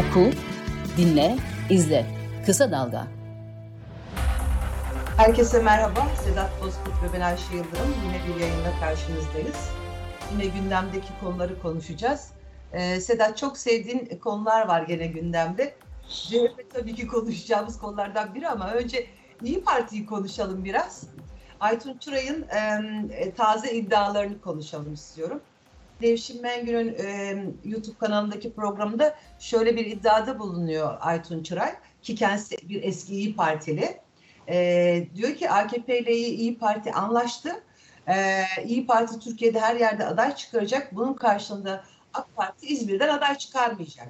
Oku, dinle, izle. Kısa Dalga. Herkese merhaba. Sedat Bozkurt ve ben Ayşe Yıldırım. Yine bir yayında karşınızdayız. Yine gündemdeki konuları konuşacağız. Ee, Sedat çok sevdiğin konular var gene gündemde. CHP tabii ki konuşacağımız konulardan biri ama önce İyi Parti'yi konuşalım biraz. Aytun Çuray'ın e, taze iddialarını konuşalım istiyorum. Nevşin Mengü'nün e, YouTube kanalındaki programında şöyle bir iddiada bulunuyor Aytun Çıray ki kendisi bir eski İyi Partili. E, diyor ki AKP ile İyi Parti anlaştı. E, İyi Parti Türkiye'de her yerde aday çıkaracak. Bunun karşılığında AK Parti İzmir'den aday çıkarmayacak.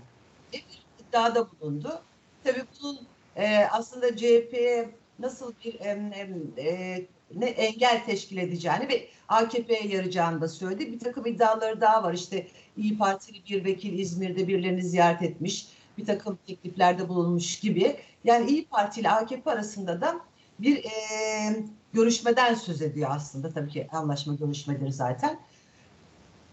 Bir iddiada bulundu. Tabii bunun e, aslında CHP'ye nasıl bir e, e, ne engel teşkil edeceğini ve AKP'ye yarayacağını da söyledi. Bir takım iddiaları daha var. İşte İyi Partili bir vekil İzmir'de birilerini ziyaret etmiş. Bir takım tekliflerde bulunmuş gibi. Yani İyi Parti ile AKP arasında da bir e, görüşmeden söz ediyor aslında. Tabii ki anlaşma görüşmeleri zaten.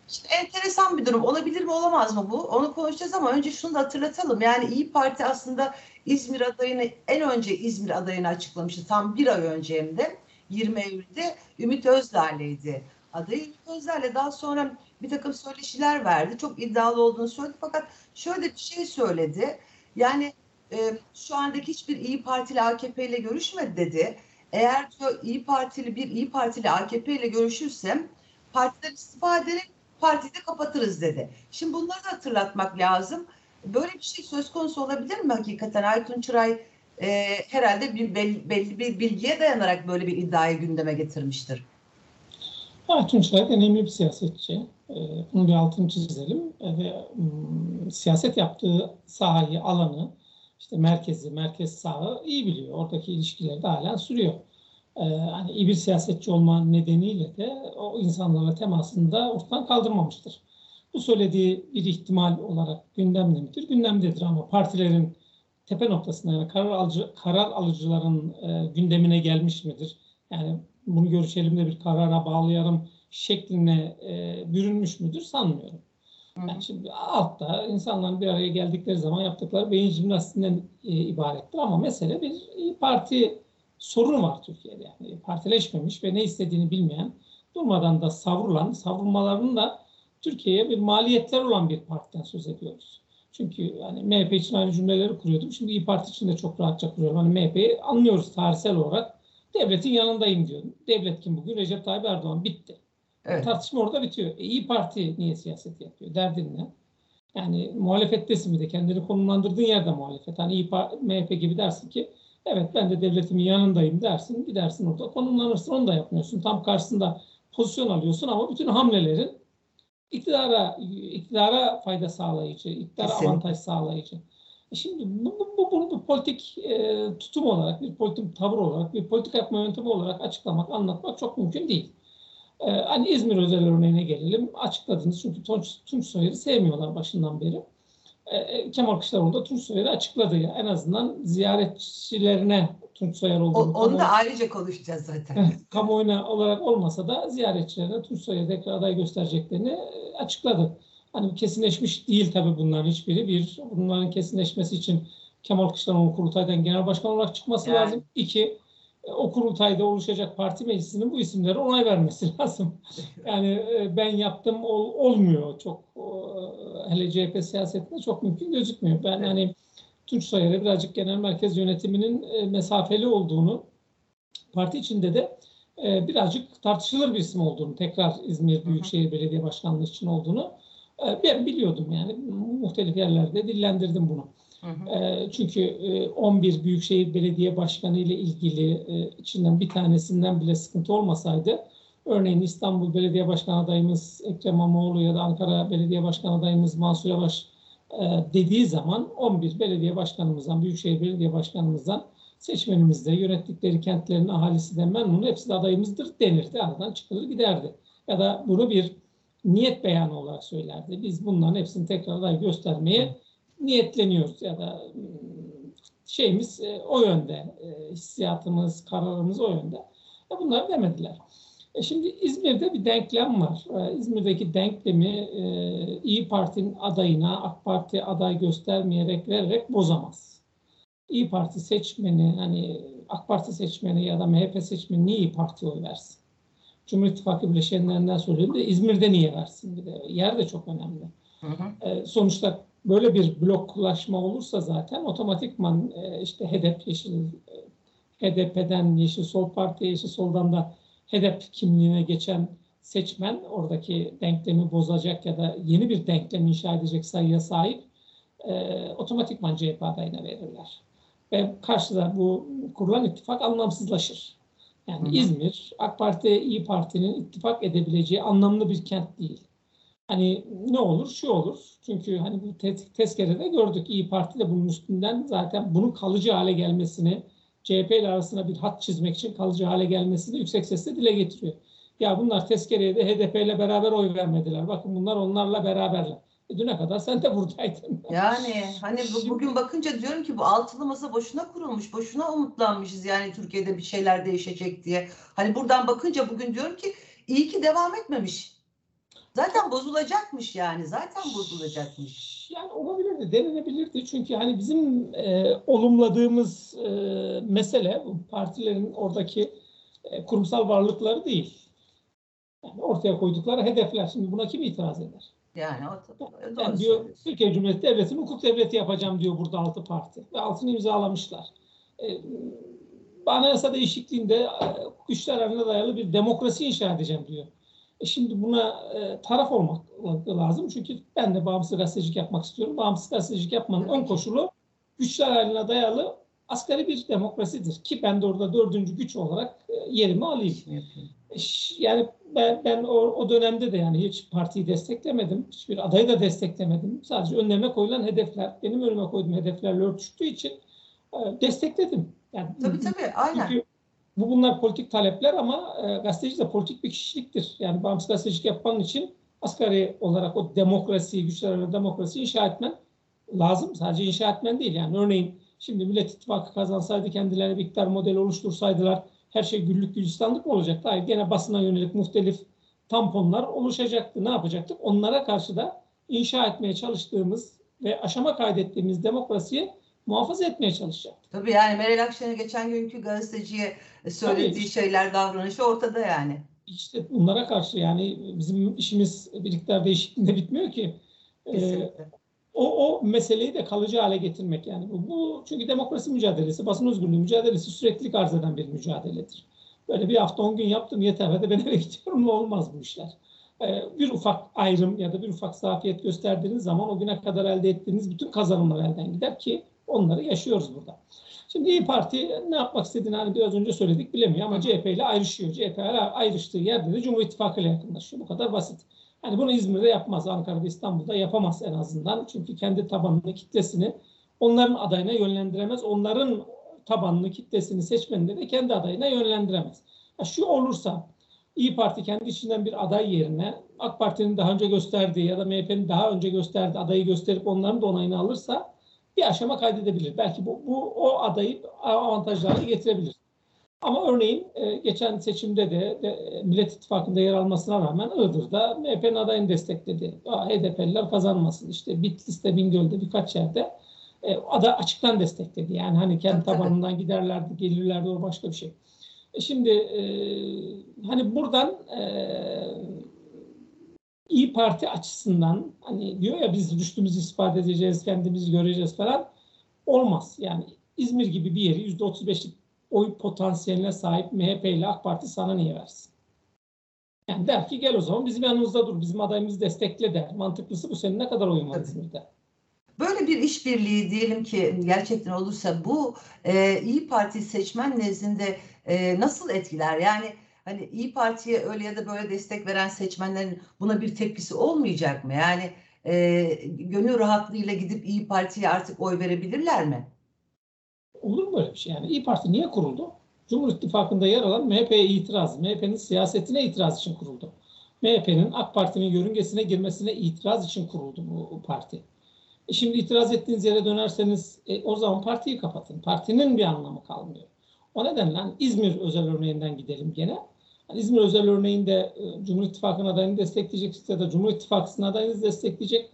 İşte enteresan bir durum. Olabilir mi olamaz mı bu? Onu konuşacağız ama önce şunu da hatırlatalım. Yani İyi Parti aslında İzmir adayını en önce İzmir adayını açıklamıştı. Tam bir ay önce hem de. 20 Eylül'de Ümit Özdağ'leydi adayı. Ümit Özdağ'la daha sonra bir takım söyleşiler verdi. Çok iddialı olduğunu söyledi fakat şöyle bir şey söyledi. Yani e, şu andaki hiçbir İyi Partili AKP ile görüşmedi dedi. Eğer diyor İyi Partili bir İyi Partili AKP ile görüşürsem partiden istifa ederek partiyi de kapatırız dedi. Şimdi bunları da hatırlatmak lazım. Böyle bir şey söz konusu olabilir mi hakikaten? Aytun Çıray e, herhalde bir belli, belli bir bilgiye dayanarak böyle bir iddiayı gündeme getirmiştir. Aytun Çıray önemli bir siyasetçi. E, bunu bir altını çizelim. E, ve um, siyaset yaptığı sahayı, alanı, işte merkezi, merkez sağı iyi biliyor. Oradaki ilişkileri de halen sürüyor. Ee, hani iyi bir siyasetçi olma nedeniyle de o insanlarla temasını da ortadan kaldırmamıştır. Bu söylediği bir ihtimal olarak gündemde midir? Gündemdedir ama partilerin tepe noktasında yani karar, alıcı, karar alıcıların e, gündemine gelmiş midir? Yani bunu görüşelim de bir karara bağlayalım şekline e, bürünmüş müdür sanmıyorum. Yani şimdi altta insanların bir araya geldikleri zaman yaptıkları beyin jimnastiğinden e, ibarettir ama mesele bir parti sorunu var Türkiye'de. Yani partileşmemiş ve ne istediğini bilmeyen, durmadan da savrulan, savrulmalarının da Türkiye'ye bir maliyetler olan bir partiden söz ediyoruz. Çünkü yani MHP için aynı cümleleri kuruyordum. Şimdi İyi Parti için de çok rahatça kuruyorum. Hani MHP'yi anlıyoruz tarihsel olarak. Devletin yanındayım diyorum. Devlet kim bugün? Recep Tayyip Erdoğan bitti. Evet. Tartışma orada bitiyor. E, İyi Parti niye siyaset yapıyor? Derdin ne? Yani muhalefettesin bir de kendini konumlandırdığın yerde muhalefet. Hani İyi Parti, MHP gibi dersin ki evet ben de devletimin yanındayım dersin. Gidersin orada konumlanırsın. Onu da yapmıyorsun. Tam karşısında pozisyon alıyorsun ama bütün hamlelerin iktidara iktidara fayda sağlayıcı, iktidara Kesinlikle. avantaj sağlayıcı. E şimdi bu, bu, bu, bunu bir politik e, tutum olarak, bir politik tavır olarak, bir politik yapma yöntemi olarak açıklamak, anlatmak çok mümkün değil. E, hani İzmir özel örneğine gelelim. Açıkladınız çünkü Tunç, Tunç Soyer'i sevmiyorlar başından beri. E, e Kemal Kılıçdaroğlu da Tunç Soyer'i açıkladı. Ya. En azından ziyaretçilerine Tunç Soyer olduğunu. O, onu da ayrıca konuşacağız zaten. kamuoyuna olarak olmasa da ziyaretçilerine Tunç Soyer'e tekrar aday göstereceklerini e, açıkladı. Hani kesinleşmiş değil tabii bunların hiçbiri. Bir, bunların kesinleşmesi için Kemal Kılıçdaroğlu kurultaydan genel başkan olarak çıkması yani. lazım. İki, o kurultayda oluşacak parti meclisinin bu isimlere onay vermesi lazım. Yani e, ben yaptım ol, olmuyor çok hele CHP siyasetinde çok mümkün gözükmüyor. Ben hani Tunç Soyer'e birazcık genel merkez yönetiminin e, mesafeli olduğunu, parti içinde de e, birazcık tartışılır bir isim olduğunu, tekrar İzmir Büyükşehir Belediye Başkanlığı için olduğunu ben biliyordum yani muhtelif yerlerde dillendirdim bunu. Hı hı. Çünkü 11 Büyükşehir Belediye Başkanı ile ilgili içinden bir tanesinden bile sıkıntı olmasaydı, örneğin İstanbul Belediye Başkan adayımız Ekrem İmamoğlu ya da Ankara Belediye Başkan adayımız Mansur Yavaş e, dediği zaman 11 belediye başkanımızdan, Büyükşehir Belediye Başkanımızdan seçmenimizde yönettikleri kentlerin ahalisi de memnun, hepsi de adayımızdır denirdi. Aradan çıkılır giderdi. Ya da bunu bir niyet beyanı olarak söylerdi. Biz bunların hepsini tekrar aday göstermeye niyetleniyoruz ya da hmm, şeyimiz e, o yönde, e, hissiyatımız, kararımız o yönde. Bunlar demediler. E şimdi İzmir'de bir denklem var. E, İzmir'deki denklemi e, İyi Parti'nin adayına AK Parti aday göstermeyerek vererek bozamaz. İyi Parti seçmeni hani AK Parti seçmeni ya da MHP seçmeni niye İyi Parti'ye oy versin? Cumhur İttifakı bileşenlerinden söyleyeyim de İzmir'de niye versin bir de. Yer de çok önemli. Hı hı. E, sonuçta böyle bir bloklaşma olursa zaten otomatikman e, işte HDP Yeşil e, HDP'den Yeşil Sol Parti'ye Yeşil Sol'dan da HDP kimliğine geçen seçmen oradaki denklemi bozacak ya da yeni bir denklem inşa edecek sayıya sahip e, otomatikman CHP adayına verirler. Ve karşıda bu kurulan ittifak anlamsızlaşır. Yani Hı hı. İzmir, AK Parti, İyi Parti'nin ittifak edebileceği anlamlı bir kent değil. Hani ne olur? Şu olur. Çünkü hani bu te- tezkerede gördük. İyi Parti de bunun üstünden zaten bunun kalıcı hale gelmesini, CHP ile arasına bir hat çizmek için kalıcı hale gelmesini yüksek sesle dile getiriyor. Ya bunlar tezkereye de HDP ile beraber oy vermediler. Bakın bunlar onlarla beraberler. E düne kadar sen de buradaydın. Yani hani bu- bugün bakınca diyorum ki bu altılı masa boşuna kurulmuş, boşuna umutlanmışız yani Türkiye'de bir şeyler değişecek diye. Hani buradan bakınca bugün diyorum ki iyi ki devam etmemiş. Zaten bozulacakmış yani, zaten bozulacakmış. Yani olabilirdi, denilebilirdi. Çünkü hani bizim e, olumladığımız e, mesele bu partilerin oradaki e, kurumsal varlıkları değil. Yani ortaya koydukları hedefler. Şimdi buna kim itiraz eder? Yani o doğru Yani diyor. Türkiye Cumhuriyeti Devleti'ni hukuk devleti yapacağım diyor burada altı parti. Ve altını imzalamışlar. E, anayasa değişikliğinde e, güçler arasında dayalı bir demokrasi inşa edeceğim diyor. E şimdi buna e, taraf olmak lazım. Çünkü ben de bağımsız gazetecilik yapmak istiyorum. Bağımsız gazetecilik yapmanın ön koşulu güçler haline dayalı asgari bir demokrasidir. Ki ben de orada dördüncü güç olarak e, yerimi alayım. Ş- Yani ben, ben o, o dönemde de yani hiç partiyi desteklemedim. Hiçbir adayı da desteklemedim. Sadece önlerine koyulan hedefler, benim önüme koyduğum hedeflerle örtüştüğü için e, destekledim. Yani Tabii tabii, aynen. çünkü bu bunlar politik talepler ama e, gazeteci de politik bir kişiliktir. Yani bağımsız gazetecilik yapman için asgari olarak o demokrasiyi, güçler arasında demokrasiyi inşa etmen lazım. Sadece inşa etmen değil. Yani örneğin şimdi Millet İttifakı kazansaydı kendilerine bir iktidar modeli oluştursaydılar her şey güllük gülistanlık mı olacaktı? Hayır gene basına yönelik muhtelif tamponlar oluşacaktı. Ne yapacaktık? Onlara karşı da inşa etmeye çalıştığımız ve aşama kaydettiğimiz demokrasiyi muhafaza etmeye çalışacaktık. Tabii yani Meral Akşener'in geçen günkü gazeteciye söylediği Tabii. şeyler, davranışı ortada yani. İşte bunlara karşı yani bizim işimiz bir iktidar değişikliğinde bitmiyor ki. Ee, Kesinlikle. o, o meseleyi de kalıcı hale getirmek yani. Bu, bu çünkü demokrasi mücadelesi, basın özgürlüğü mücadelesi süreklilik arz eden bir mücadeledir. Böyle bir hafta on gün yaptım yeter hadi ben eve gidiyorum olmaz bu işler. Ee, bir ufak ayrım ya da bir ufak zafiyet gösterdiğiniz zaman o güne kadar elde ettiğiniz bütün kazanımlar elden gider ki onları yaşıyoruz burada. Şimdi İyi Parti ne yapmak istediğini hani biraz önce söyledik bilemiyor ama CHP ile ayrışıyor. CHP ile ayrıştığı yerde de Cumhur İttifakı ile yakınlaşıyor. Bu kadar basit. Yani bunu İzmir'de yapmaz, Ankara'da, İstanbul'da yapamaz en azından. Çünkü kendi tabanını, kitlesini onların adayına yönlendiremez. Onların tabanını, kitlesini, seçmenini de kendi adayına yönlendiremez. Ha, şu olursa İyi Parti kendi içinden bir aday yerine AK Parti'nin daha önce gösterdiği ya da MHP'nin daha önce gösterdiği adayı gösterip onların da onayını alırsa bir aşama kaydedebilir. Belki bu, bu o adayı avantajlarını getirebilir. Ama örneğin e, geçen seçimde de, de Millet İttifakı'nda yer almasına rağmen Iğdır'da MHP'nin adayını destekledi. HDP'liler kazanmasın. İşte Bitlis'te, Bingöl'de birkaç yerde e, aday açıktan destekledi. Yani hani kendi tabanından giderlerdi, gelirlerdi o başka bir şey. E, şimdi e, hani buradan e, İyi Parti açısından hani diyor ya biz rüştümüzü ispat edeceğiz, kendimizi göreceğiz falan olmaz. Yani İzmir gibi bir yeri %35'lik oy potansiyeline sahip MHP ile AK Parti sana niye versin? Yani der ki gel o zaman bizim yanımızda dur, bizim adayımızı destekle der. Mantıklısı bu senin ne kadar oyun var. İzmir'de? Böyle bir işbirliği diyelim ki gerçekten olursa bu e, İyi Parti seçmen nezdinde e, nasıl etkiler? Yani hani İyi Parti'ye öyle ya da böyle destek veren seçmenlerin buna bir tepkisi olmayacak mı? Yani e, gönül rahatlığıyla gidip İyi Parti'ye artık oy verebilirler mi? Olur mu öyle bir şey? Yani İyi Parti niye kuruldu? Cumhur İttifakı'nda yer alan MHP'ye itiraz, MHP'nin siyasetine itiraz için kuruldu. MHP'nin AK Parti'nin yörüngesine girmesine itiraz için kuruldu bu, parti. E şimdi itiraz ettiğiniz yere dönerseniz e, o zaman partiyi kapatın. Partinin bir anlamı kalmıyor. O nedenle İzmir özel örneğinden gidelim gene. Yani İzmir özel örneğinde e, Cumhur İttifakı'nın adayını destekleyecek ya da Cumhur İttifakı'nın adayını destekleyecek.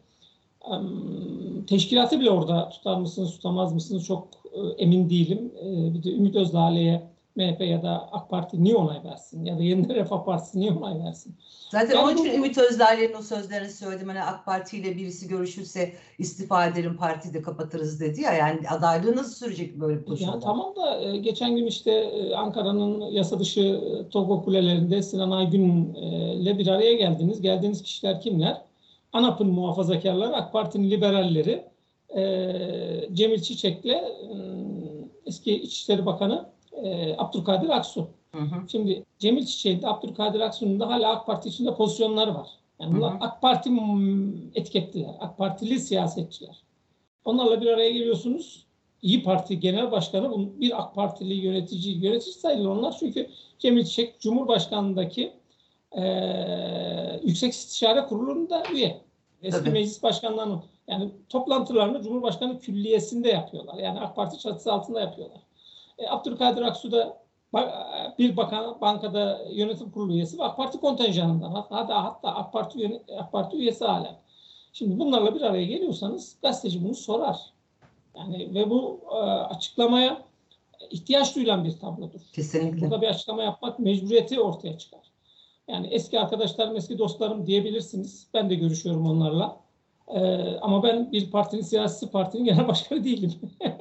Teşkilatı bile orada tutar mısınız, tutamaz mısınız çok e, emin değilim. E, Bir de Ümit Özdağ'lı'ya MHP ya da AK Parti niye onay versin? Ya da Yeniden Refah Partisi niye onay versin? Zaten Yani onun için bu- Ümit Özdağ'ın o sözlerini söyledim. Hani AK Parti ile birisi görüşürse istifa ederim partiyi de kapatırız dedi ya. Yani adaylığı nasıl sürecek böyle bir koşulda? Ya tamam da e, geçen gün işte e, Ankara'nın yasa dışı e, Togo kulelerinde Sinan Aygün'le bir araya geldiniz. Geldiğiniz kişiler kimler? ANAP'ın muhafazakarları, AK Parti'nin liberalleri, Cemil Çiçek'le eski İçişleri Bakanı e, Abdülkadir Aksu. Hı hı. Şimdi Cemil Çiçek'in de Abdülkadir Aksu'nun da hala AK Parti içinde pozisyonları var. Yani bunlar Hı hı. AK Parti etiketliler, AK Partili siyasetçiler. Onlarla bir araya geliyorsunuz. İyi Parti Genel Başkanı bir AK Partili yönetici, yönetici sayılır onlar. Çünkü Cemil Çiçek Cumhurbaşkanlığındaki eee Yüksek İstişare Kurulu'nda üye. Eski Tabii. meclis başkanlarının yani toplantılarını Cumhurbaşkanı Külliyesi'nde yapıyorlar. Yani AK Parti çatısı altında yapıyorlar. E, Abdülkadir Aksu da ba- bir bakan bankada yönetim kurulu üyesi ve AK Parti kontenjanından hatta hatta AK Parti AK Parti üyesi hala. Şimdi bunlarla bir araya geliyorsanız gazeteci bunu sorar. Yani ve bu e, açıklamaya ihtiyaç duyulan bir tablodur. Kesinlikle. Burada bir açıklama yapmak mecburiyeti ortaya çıkar. Yani eski arkadaşlarım, eski dostlarım diyebilirsiniz. Ben de görüşüyorum onlarla. Ee, ama ben bir partinin, siyasi partinin genel başkanı değilim.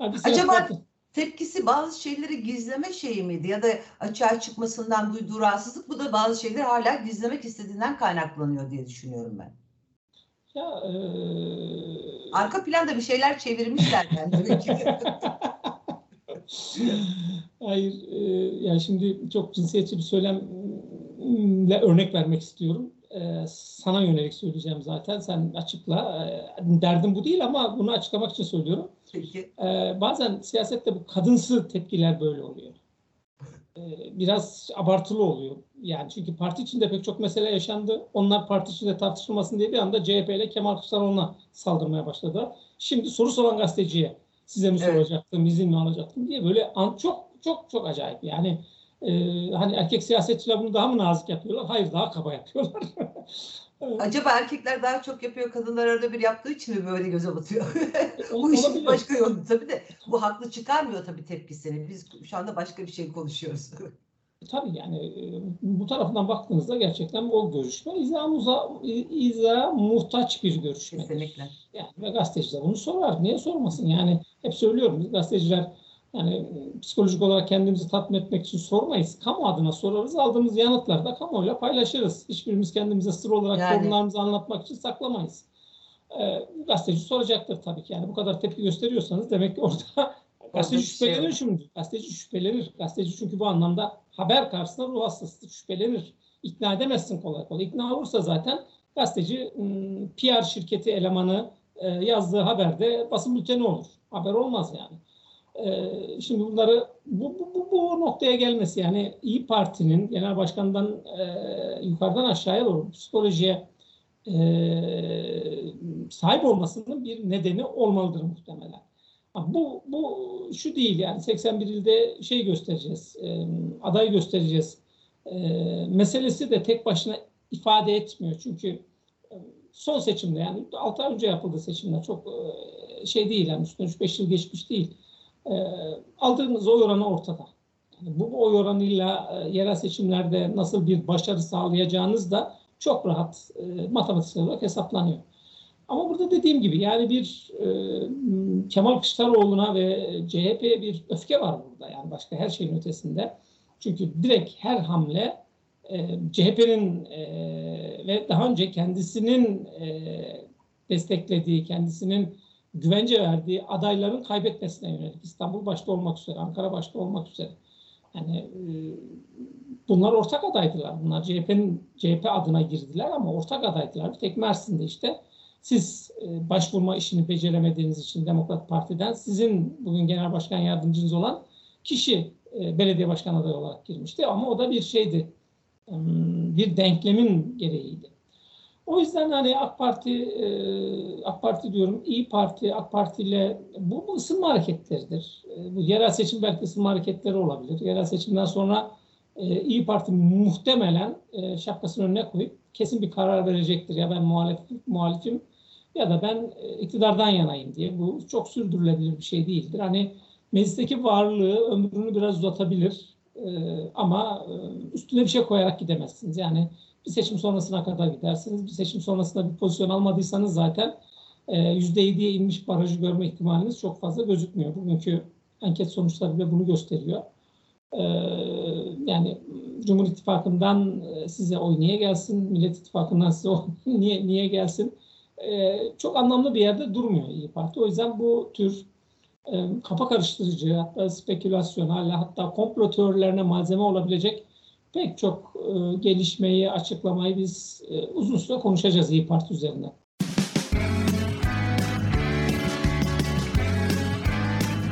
Yani Acaba- parti- Tepkisi bazı şeyleri gizleme şeyi miydi ya da açığa çıkmasından duyduğu rahatsızlık bu da bazı şeyleri hala gizlemek istediğinden kaynaklanıyor diye düşünüyorum ben. Ya, e, Arka planda bir şeyler çevirmişler ki. Hayır, e, yani şimdi çok cinsiyetçi bir söylemle örnek vermek istiyorum. E, sana yönelik söyleyeceğim zaten. Sen açıkla. E, derdim bu değil ama bunu açıklamak için söylüyorum. Peki. Ee, bazen siyasette bu kadınsı tepkiler böyle oluyor. Ee, biraz abartılı oluyor. Yani çünkü parti içinde pek çok mesele yaşandı. Onlar parti içinde tartışılmasın diye bir anda CHP ile Kemal Kılıçdaroğlu'na saldırmaya başladılar. Şimdi soru soran gazeteciye size mi Evet. soracaktım, izin mi alacaktım diye böyle an- çok çok çok acayip. Yani e, hani erkek siyasetçiler bunu daha mı nazik yapıyorlar? Hayır daha kaba yapıyorlar. Acaba erkekler daha çok yapıyor kadınlar arada bir yaptığı için mi böyle göze batıyor? bu işin Olabilir. başka yolu tabii de bu haklı çıkarmıyor tabii tepkisini. Biz şu anda başka bir şey konuşuyoruz. Tabii yani e, bu tarafından baktığınızda gerçekten o görüşme iza, muza, iza muhtaç bir görüşme. Kesinlikle. Yani ve gazeteciler bunu sorar. Niye sormasın? Yani hep söylüyorum biz gazeteciler yani e, psikolojik olarak kendimizi tatmin etmek için sormayız. Kamu adına sorarız. Aldığımız yanıtları da kamuoyuyla paylaşırız. Hiçbirimiz kendimize sır olarak Yani. sorunlarımızı anlatmak için saklamayız. Ee, gazeteci soracaktır tabii ki. Yani bu kadar tepki gösteriyorsanız demek ki orada gazeteci şey şüphelenir var. şimdi. Gazeteci şüphelenir. Gazeteci çünkü bu anlamda haber karşısında ruh hastası şüphelenir. İkna edemezsin kolay kolay. İkna olursa zaten gazeteci PR şirketi elemanı e, yazdığı haberde basın bülteni olur. Haber olmaz yani. E, Şimdi bunları bu, bu, bu, bu noktaya gelmesi yani İyi Parti'nin genel başkandan e, yukarıdan aşağıya doğru psikolojiye e, sahip olmasının bir nedeni olmalıdır muhtemelen. Bu, bu şu değil yani 81 ilde şey göstereceğiz, e, aday göstereceğiz e, meselesi de tek başına ifade etmiyor. Çünkü e, son seçimde yani 6 ay önce yapıldı seçimler çok e, şey değil yani üstüne 3-5 yıl geçmiş değil. E, aldığınız oy oranı ortada. Bu oy oranıyla e, yerel seçimlerde nasıl bir başarı sağlayacağınız da çok rahat e, matematiksel olarak hesaplanıyor. Ama burada dediğim gibi yani bir e, Kemal Kılıçdaroğlu'na ve CHP'ye bir öfke var burada yani başka her şeyin ötesinde. Çünkü direkt her hamle e, CHP'nin e, ve daha önce kendisinin e, desteklediği, kendisinin güvence verdiği adayların kaybetmesine yönelik. İstanbul başta olmak üzere, Ankara başta olmak üzere. Yani e, bunlar ortak adaydılar. Bunlar CHP'nin CHP adına girdiler ama ortak adaydılar. Bir tek Mersin'de işte siz e, başvurma işini beceremediğiniz için Demokrat Parti'den sizin bugün genel başkan yardımcınız olan kişi e, belediye başkan adayı olarak girmişti ama o da bir şeydi. e, Bir denklemin gereğiydi. O yüzden hani AK Parti, e, AK Parti diyorum, İyi Parti, AK Parti ile bu, bu ısınma hareketleridir. E, Bu yerel seçim belki ısınma hareketleri olabilir. Yerel seçimden sonra e, İyi Parti muhtemelen e, şapkasının önüne koyup kesin bir karar verecektir. Ya ben muhalif, muhalifim ya da ben e, iktidardan yanayım diye. Bu çok sürdürülebilir bir şey değildir. Hani meclisteki varlığı ömrünü biraz uzatabilir e, ama e, üstüne bir şey koyarak gidemezsiniz. Yani bir seçim sonrasına kadar gidersiniz. Bir seçim sonrasında bir pozisyon almadıysanız zaten %7'ye inmiş barajı görme ihtimaliniz çok fazla gözükmüyor. Bugünkü anket sonuçları bile bunu gösteriyor. Yani Cumhur İttifakı'ndan size oy niye gelsin, Millet İttifakı'ndan size oy niye, niye gelsin çok anlamlı bir yerde durmuyor İyi Parti. O yüzden bu tür kafa karıştırıcı, hatta spekülasyon, hala hatta komplo teorilerine malzeme olabilecek pek çok gelişmeyi, açıklamayı biz uzun süre konuşacağız İyi Parti üzerine.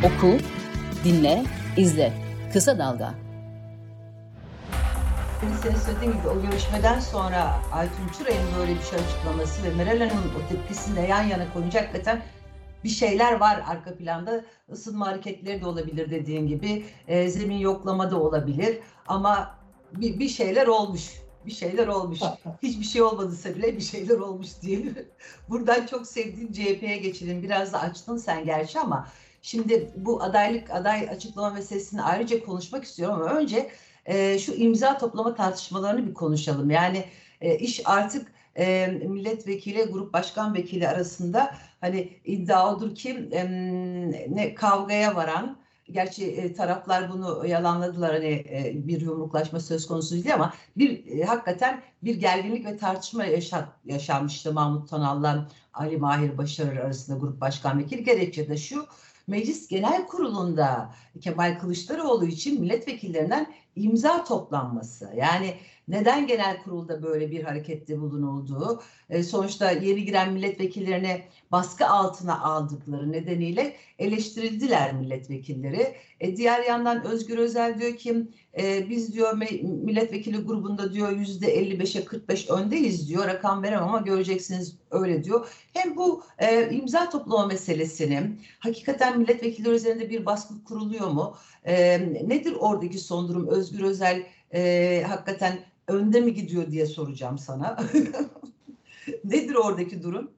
Oku, dinle, izle. Kısa Dalga. Senin söylediğin gibi o görüşmeden sonra Aytun Çıray'ın böyle bir şey açıklaması ve Meral Hanım'ın o tepkisinde yan yana koyunca hakikaten bir şeyler var arka planda. Isınma hareketleri de olabilir dediğin gibi. E, zemin yoklama da olabilir. Ama bir, bir şeyler olmuş. Bir şeyler olmuş. Hiçbir şey olmadıysa bile bir şeyler olmuş diyelim. Buradan çok sevdiğim CHP'ye geçelim. Biraz da açtın sen gerçi ama Şimdi bu adaylık aday açıklama meselesini ayrıca konuşmak istiyorum ama önce e, şu imza toplama tartışmalarını bir konuşalım. Yani e, iş artık e, milletvekili, grup başkan vekili arasında hani iddia odur ki e, ne kavgaya varan, gerçi e, taraflar bunu yalanladılar hani e, bir yumruklaşma söz konusu değil ama bir e, hakikaten bir gerginlik ve tartışma yaşa, yaşanmıştı Mahmut Tonal'la Ali Mahir Başarır arasında grup başkan vekili gerekçe de şu Meclis Genel Kurulu'nda Kemal Kılıçdaroğlu için milletvekillerinden imza toplanması. Yani neden genel kurulda böyle bir harekette bulunulduğu, e, sonuçta yeni giren milletvekillerine baskı altına aldıkları nedeniyle eleştirildiler milletvekilleri. E, diğer yandan Özgür Özel diyor ki e, biz diyor milletvekili grubunda diyor yüzde 55'e 45 öndeyiz diyor. Rakam veremem ama göreceksiniz öyle diyor. Hem bu e, imza toplama meselesini hakikaten milletvekilleri üzerinde bir baskı kuruluyor mu? E, nedir oradaki son durum? Özgür Özel e, hakikaten önde mi gidiyor diye soracağım sana. nedir oradaki durum?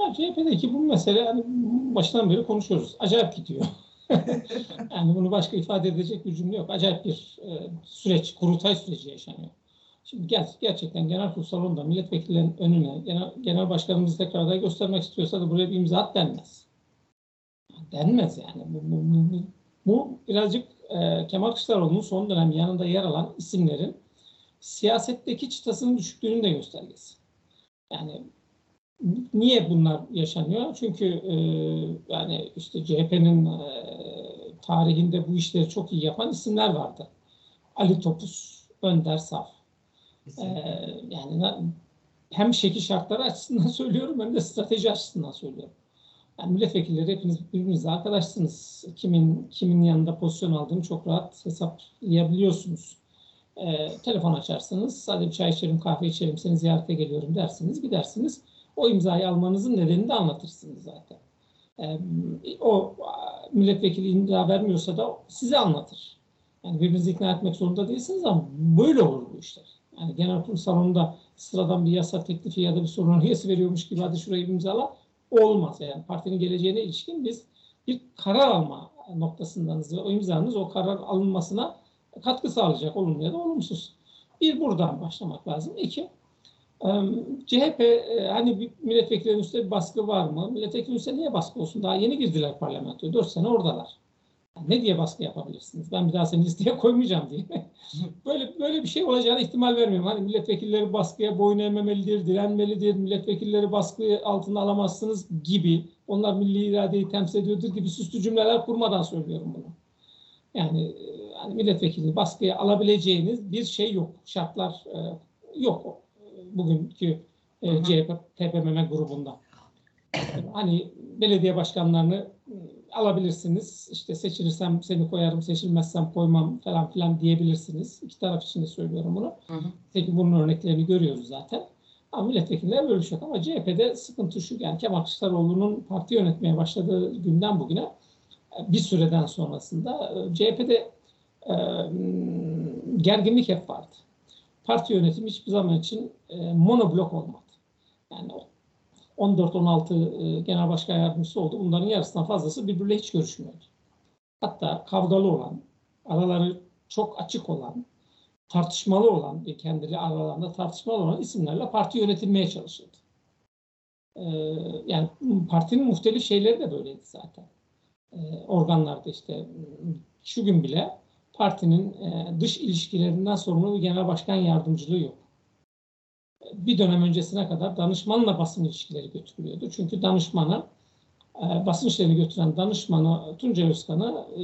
Ya CHP'deki bu mesele hani başından beri konuşuyoruz. Acayip gidiyor. yani bunu başka ifade edecek bir cümle yok. Acayip bir e, süreç, kurultay süreci yaşanıyor. Şimdi ger gerçekten genel kurul salonunda milletvekillerinin önüne genel, genel başkanımızı tekrar aday göstermek istiyorsa da buraya bir imza at denmez. Denmez yani. Bu, bu, bu, bu, bu birazcık e, Kemal Kılıçdaroğlu'nun son dönem yanında yer alan isimlerin siyasetteki çıtasının düşüklüğünün de göstergesi. Yani Niye bunlar yaşanıyor? Çünkü e, yani işte CHP'nin e, tarihinde bu işleri çok iyi yapan isimler vardı. Ali Topuz, Önder Saf. E, yani hem şekil şartları açısından söylüyorum hem de strateji açısından söylüyorum. Yani milletvekilleri hepiniz birbirinizle arkadaşsınız. Kimin kimin yanında pozisyon aldığını çok rahat hesaplayabiliyorsunuz. E, telefon açarsınız. Hadi bir çay içelim, kahve içelim, seni ziyarete geliyorum dersiniz, gidersiniz o imzayı almanızın nedenini de anlatırsınız zaten. E, o milletvekili imza vermiyorsa da size anlatır. Yani birbirinizi ikna etmek zorunda değilsiniz ama böyle olur bu işler. Yani genel kurul salonunda sıradan bir yasa teklifi ya da bir sorun üyesi veriyormuş gibi hadi şurayı imzala olmaz. Yani partinin geleceğine ilişkin biz bir karar alma noktasındanız ve o imzanız o karar alınmasına katkı sağlayacak olumlu ya da olumsuz. Bir buradan başlamak lazım. İki, CHP e, hani milletvekillerinin üstünde bir baskı var mı? Milletvekilinin üstünde niye baskı olsun? Daha yeni girdiler parlamentoya. Dört sene oradalar. Yani ne diye baskı yapabilirsiniz? Ben bir daha seni listeye koymayacağım diye. böyle böyle bir şey olacağına ihtimal vermiyorum. Hani milletvekilleri baskıya boyun eğmemelidir, direnmelidir, milletvekilleri baskı altına alamazsınız gibi. Onlar milli iradeyi temsil ediyordur gibi süslü cümleler kurmadan söylüyorum bunu. Yani hani milletvekili baskıya alabileceğiniz bir şey yok. Şartlar e, yok bugünkü e, CHP TPMM grubunda. Hani belediye başkanlarını e, alabilirsiniz. İşte seçilirsem seni koyarım, seçilmezsem koymam falan filan diyebilirsiniz. İki taraf için de söylüyorum bunu. Hı Peki bunun örneklerini görüyoruz zaten. Ama milletvekilleri böyle şey. Ama CHP'de sıkıntı şu. Yani Kemal Kılıçdaroğlu'nun parti yönetmeye başladığı günden bugüne e, bir süreden sonrasında e, gerginlik hep vardı. Parti yönetimi hiçbir zaman için e, monoblok olmadı. Yani 14-16 e, genel başkan yardımcısı oldu. Bunların yarısından fazlası birbiriyle hiç görüşmüyordu. Hatta kavgalı olan, araları çok açık olan, tartışmalı olan, kendileri aralarında tartışmalı olan isimlerle parti yönetilmeye çalışıldı. Ee, yani partinin muhtelif şeyleri de böyleydi zaten. Ee, organlarda işte şu gün bile partinin e, dış ilişkilerinden sorumlu bir genel başkan yardımcılığı yok. Bir dönem öncesine kadar danışmanla basın ilişkileri götürülüyordu. Çünkü danışmana e, basın işlerini götüren danışmanı Tunca Özkan'ı e,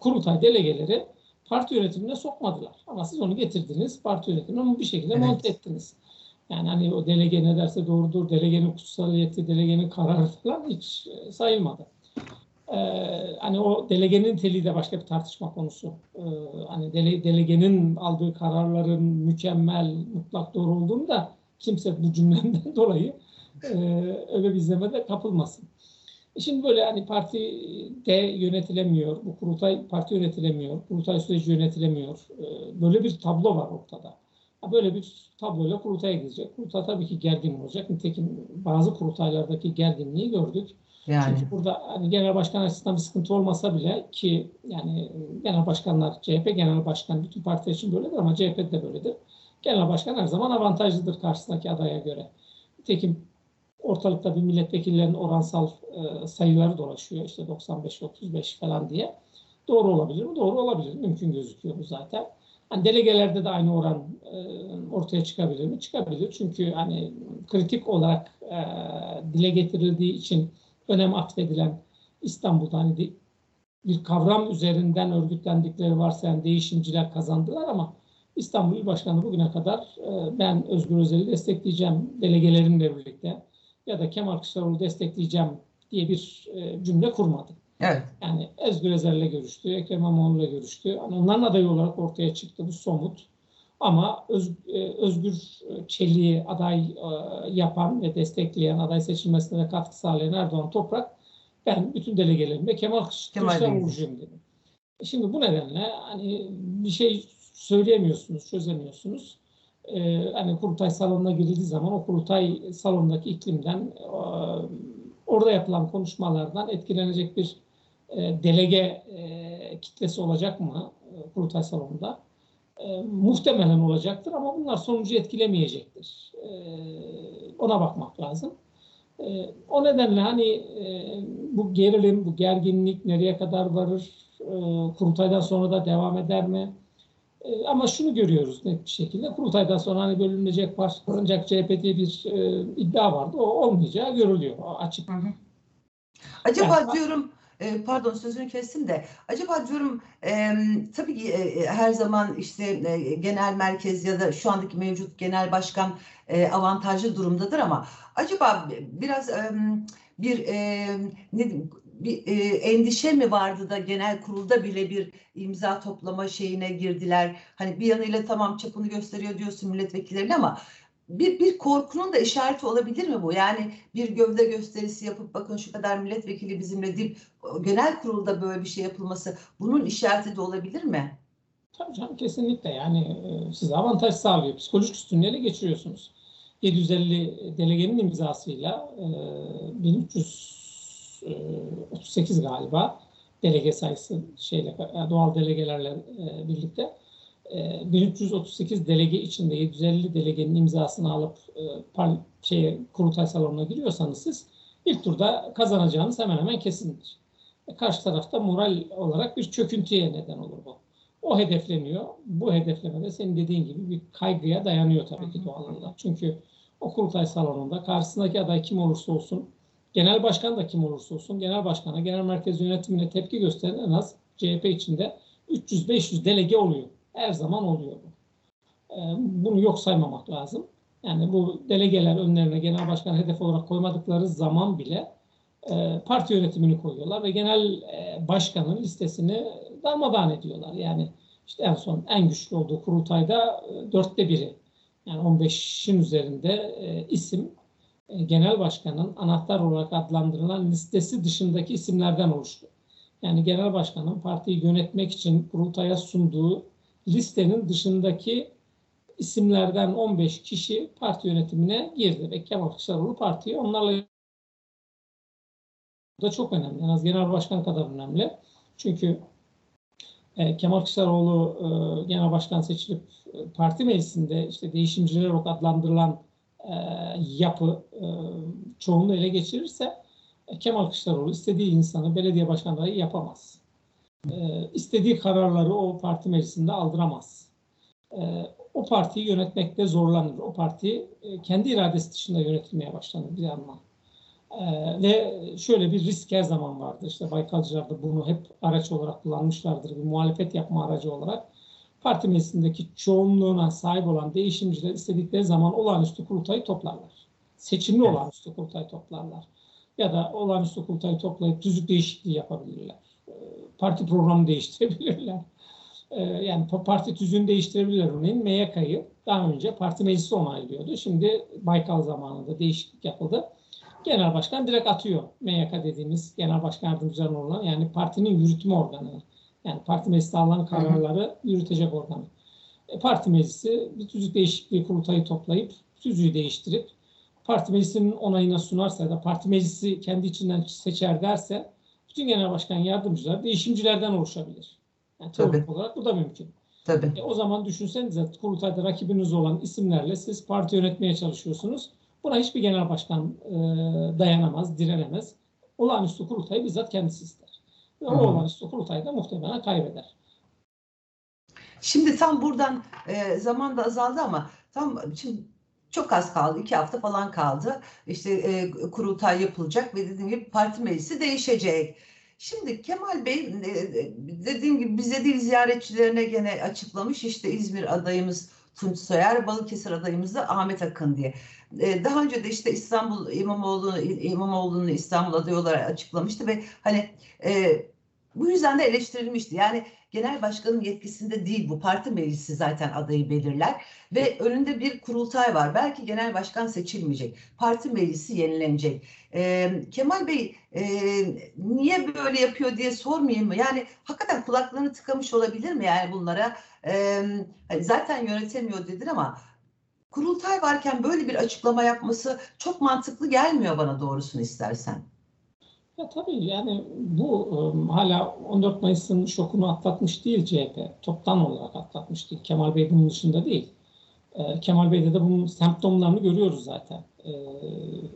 kurultay delegeleri parti yönetimine sokmadılar. Ama siz onu getirdiniz parti yönetimine bir şekilde evet. monte ettiniz. Yani hani o delege ne derse doğrudur, delegenin kutsaliyeti, delegenin kararı falan hiç sayılmadı. Ee, hani o delegenin teli de başka bir tartışma konusu. Ee, hani dele, delegenin aldığı kararların mükemmel, mutlak doğru olduğunu da kimse bu cümlemden dolayı e, öyle bir izlemede kapılmasın. E şimdi böyle hani parti de yönetilemiyor, bu kurultay parti yönetilemiyor, kurultay süreci yönetilemiyor. Ee, böyle bir tablo var ortada. Böyle bir tabloyla kurultaya gidecek. Kurultay tabii ki gergin olacak. Nitekim bazı kurultaylardaki gerginliği gördük. Yani. Çünkü burada hani genel başkan açısından bir sıkıntı olmasa bile ki yani genel başkanlar CHP genel başkan bütün partiler için böyledir ama CHP de böyledir. Genel başkan her zaman avantajlıdır karşısındaki adaya göre. Nitekim ortalıkta bir milletvekillerinin oransal e, sayıları dolaşıyor. İşte 95-35 falan diye. Doğru olabilir mi? Doğru olabilir. Mümkün gözüküyor bu zaten. Hani delegelerde de aynı oran e, ortaya çıkabilir mi? Çıkabilir. Çünkü hani kritik olarak e, dile getirildiği için önem atfedilen İstanbul'da hani bir kavram üzerinden örgütlendikleri varsayan değişimciler kazandılar ama İstanbul İl Başkanı bugüne kadar e, ben Özgür Özel'i destekleyeceğim delegelerimle birlikte ya da Kemal Kılıçdaroğlu destekleyeceğim diye bir e, cümle kurmadı. Evet. Yani Özgür Özel'le görüştü, Ekrem İmamoğlu'yla görüştü. Yani onların adayı olarak ortaya çıktı bu somut. Ama Öz, e, Özgür Çelik'i aday e, yapan ve destekleyen, aday seçilmesine katkı sağlayan Erdoğan Toprak ben bütün delegelerimle Kemal Kılıçdaroğlu'cuyum dedim. Şimdi bu nedenle hani bir şey söyleyemiyorsunuz, çözemiyorsunuz. Ee, hani kurultay salonuna girildiği zaman o kurultay salonundaki iklimden e, orada yapılan konuşmalardan etkilenecek bir e, delege e, kitlesi olacak mı e, kurultay salonunda? E, muhtemelen olacaktır ama bunlar sonucu etkilemeyecektir. E, ona bakmak lazım. E, o nedenle hani e, bu gerilim, bu gerginlik nereye kadar varır? E, kurultaydan sonra da devam eder mi? E, ama şunu görüyoruz net bir şekilde. Kurultaydan sonra hani bölünecek, parçalanacak CHP diye bir e, iddia vardı. O olmayacağı görülüyor. Açık. Hı hı. Acaba yani, diyorum e, pardon sözünü kestim de acaba diyorum e, tabii ki e, her zaman işte e, genel merkez ya da şu andaki mevcut genel başkan e, avantajlı durumdadır ama acaba biraz e, bir e, ne bir e, endişe mi vardı da genel kurulda bile bir imza toplama şeyine girdiler. Hani bir yanıyla tamam çapını gösteriyor diyorsun milletvekillerine ama bir, bir korkunun da işareti olabilir mi bu? Yani bir gövde gösterisi yapıp bakın şu kadar milletvekili bizimle deyip genel kurulda böyle bir şey yapılması bunun işareti de olabilir mi? Tabii canım kesinlikle yani e, size avantaj sağlıyor. Psikolojik üstünlüğü ele geçiriyorsunuz. 750 delegenin imzasıyla 1338 e, galiba delege sayısı şeyle doğal delegelerle e, birlikte 1338 ee, delege içinde 750 delegenin imzasını alıp e, şeye, kurultay salonuna giriyorsanız siz ilk turda kazanacağınız hemen hemen kesindir. E, karşı tarafta moral olarak bir çöküntüye neden olur bu. O hedefleniyor. Bu hedefleme de senin dediğin gibi bir kaygıya dayanıyor tabii ki doğal olarak. Çünkü o kurultay salonunda karşısındaki aday kim olursa olsun, genel başkan da kim olursa olsun, genel başkana, genel merkez yönetimine tepki gösteren en az CHP içinde 300-500 delege oluyor. Her zaman oluyor bu. Ee, bunu yok saymamak lazım. Yani bu delegeler önlerine genel başkan hedef olarak koymadıkları zaman bile e, parti yönetimini koyuyorlar ve genel e, başkanın listesini darmadağın ediyorlar. Yani işte en son en güçlü olduğu kurultayda e, dörtte biri yani 15'in üzerinde isim genel başkanın anahtar olarak adlandırılan listesi dışındaki isimlerden oluştu. Yani genel başkanın partiyi yönetmek için kurultaya sunduğu listenin dışındaki isimlerden 15 kişi parti yönetimine girdi ve Kemal Kılıçdaroğlu partiyi onlarla bu da çok önemli. En az genel başkan kadar önemli. Çünkü e, Kemal Kılıçdaroğlu e, genel başkan seçilip e, parti meclisinde işte değişimciler olarak adlandırılan e, yapı e, çoğunluğu ele geçirirse e, Kemal Kılıçdaroğlu istediği insanı belediye başkanlığı yapamaz. E, istediği kararları o parti meclisinde aldıramaz. E, o partiyi yönetmekte zorlanır. O parti e, kendi iradesi dışında yönetilmeye başlanır bir yandan. Ee, ve şöyle bir risk her zaman vardır. İşte Baykalcılar da bunu hep araç olarak kullanmışlardır. Bir muhalefet yapma aracı olarak. Parti meclisindeki çoğunluğuna sahip olan değişimciler istedikleri zaman olağanüstü kurultayı toplarlar. Seçimli evet. olağanüstü kurultayı toplarlar. Ya da olağanüstü kurultayı toplayıp tüzük değişikliği yapabilirler. Ee, parti programı değiştirebilirler. Ee, yani parti tüzüğünü değiştirebilirler. Örneğin MYK'yı daha önce parti meclisi onaylıyordu. Şimdi Baykal zamanında değişiklik yapıldı genel başkan direkt atıyor. MYK dediğimiz genel başkan yardımcıları olan yani partinin yürütme organı. Yani parti meclisi alınan kararları yürütecek organı. E, parti meclisi bir tüzük değişikliği kurultayı toplayıp tüzüğü değiştirip parti meclisinin onayına sunarsa ya da parti meclisi kendi içinden seçer derse bütün genel başkan yardımcılar değişimcilerden oluşabilir. Yani teorik olarak bu da mümkün. Tabii. E, o zaman düşünsenize kurultayda rakibiniz olan isimlerle siz parti yönetmeye çalışıyorsunuz. Buna hiçbir genel başkan e, dayanamaz, direnemez. Olağanüstü kurultayı bizzat kendisi ister. Ve o olağanüstü kurultayı da muhtemelen kaybeder. Şimdi tam buradan e, zaman da azaldı ama tam şimdi çok az kaldı. iki hafta falan kaldı. İşte e, kurultay yapılacak ve dediğim gibi parti meclisi değişecek. Şimdi Kemal Bey e, dediğim gibi bize değil ziyaretçilerine gene açıklamış. İşte İzmir adayımız Tunç Soyer, Balıkesir adayımız da Ahmet Akın diye. Ee, daha önce de işte İstanbul İmamoğlu İmamoğlu'nu İstanbul adayı olarak açıklamıştı ve hani e, bu yüzden de eleştirilmişti. Yani genel başkanın yetkisinde değil bu parti meclisi zaten adayı belirler ve önünde bir kurultay var. Belki genel başkan seçilmeyecek. Parti meclisi yenilenecek. Ee, Kemal Bey e, niye böyle yapıyor diye sormayayım mı? Yani hakikaten kulaklarını tıkamış olabilir mi yani bunlara? Ee, zaten yönetemiyor dedin ama kurultay varken böyle bir açıklama yapması çok mantıklı gelmiyor bana doğrusunu istersen. Ya tabii yani bu um, hala 14 Mayıs'ın şokunu atlatmış değil CHP. Toptan olarak atlatmış değil. Kemal Bey bunun dışında değil. E, Kemal Bey'de de bunun semptomlarını görüyoruz zaten. E,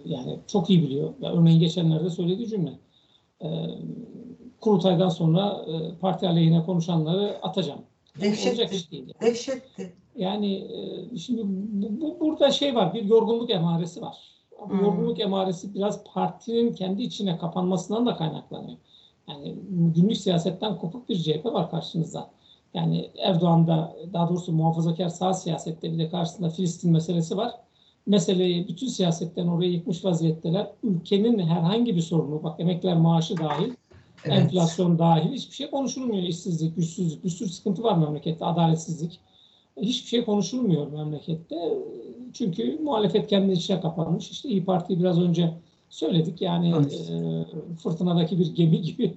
yani çok iyi biliyor. Ya, örneğin geçenlerde söylediği cümle. E, kurultaydan sonra e, parti aleyhine konuşanları atacağım. Dehşetti. Olacak iş değil. Yani. Dehşetti. Yani e, şimdi bu, bu, burada şey var, bir yorgunluk emaresi var. Bu hmm. yorgunluk emaresi biraz partinin kendi içine kapanmasından da kaynaklanıyor. Yani günlük siyasetten kopuk bir CHP var karşınızda. Yani Erdoğan'da daha doğrusu muhafazakar sağ siyasette bir de karşısında Filistin meselesi var. Meseleyi bütün siyasetten oraya yıkmış vaziyetteler. Ülkenin herhangi bir sorunu, bak emekler maaşı dahil, evet. enflasyon dahil hiçbir şey konuşulmuyor. İşsizlik, güçsüzlük, bir sürü sıkıntı var memlekette, adaletsizlik hiçbir şey konuşulmuyor memlekette. Çünkü muhalefet kendi içine kapanmış. İşte İyi Parti biraz önce söyledik. Yani evet. e, fırtınadaki bir gemi gibi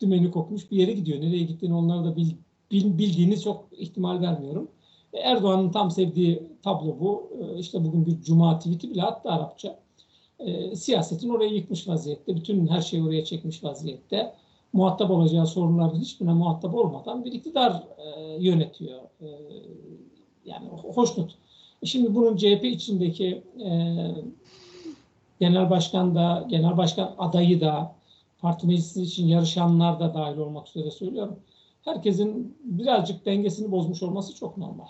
dümeni kokmuş bir yere gidiyor. Nereye gittiğini onları da bil, bil, bildiğini çok ihtimal vermiyorum. Erdoğan'ın tam sevdiği tablo bu. E, işte bugün bir cuma tweet'i bile attı Arapça. E, siyasetin oraya yıkmış vaziyette. Bütün her şeyi oraya çekmiş vaziyette. Muhatap olacağı sorunların hiçbirine muhatap olmadan bir iktidar e, yönetiyor. E, yani hoşnut. E, şimdi bunun CHP içindeki e, genel başkan da, genel başkan adayı da, parti meclisi için yarışanlar da dahil olmak üzere söylüyorum. Herkesin birazcık dengesini bozmuş olması çok normal.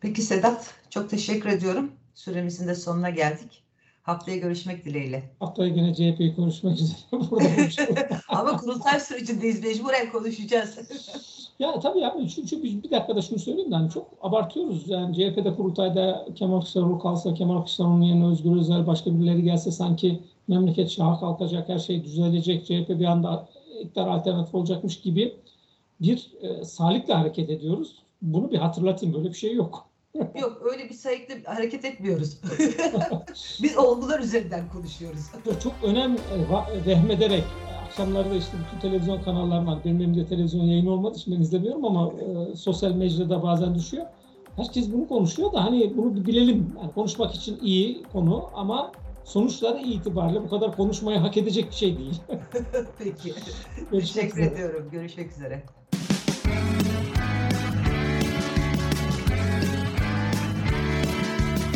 Peki Sedat, çok teşekkür ediyorum. Süremizin de sonuna geldik. Haftaya görüşmek dileğiyle. Haftaya yine CHP'yi konuşmak üzere burada Ama kurultay sürecindeyiz. Mecburen konuşacağız. ya tabii ya. Çünkü bir, bir dakikada şunu söyleyeyim de hani çok abartıyoruz. Yani CHP'de kurultayda Kemal Kılıçdaroğlu kalsa, Kemal Kılıçdaroğlu'nun yerine Özgür Özel başka birileri gelse sanki memleket şaha kalkacak, her şey düzelecek, CHP bir anda iktidar alternatif olacakmış gibi bir e, sağlıkla hareket ediyoruz. Bunu bir hatırlatayım. Böyle bir şey yok. Yok öyle bir sayıkla hareket etmiyoruz. Biz olgular üzerinden konuşuyoruz. Çok önem e, vehmederek akşamları da işte bütün televizyon kanalları var. Benim elimde televizyon yayını olmadığı için ben izlemiyorum ama e, sosyal mecrada bazen düşüyor. Herkes bunu konuşuyor da hani bunu bir bilelim. Yani konuşmak için iyi konu ama sonuçları itibariyle bu kadar konuşmayı hak edecek bir şey değil. Peki. Teşekkür üzere. ediyorum. Görüşmek üzere.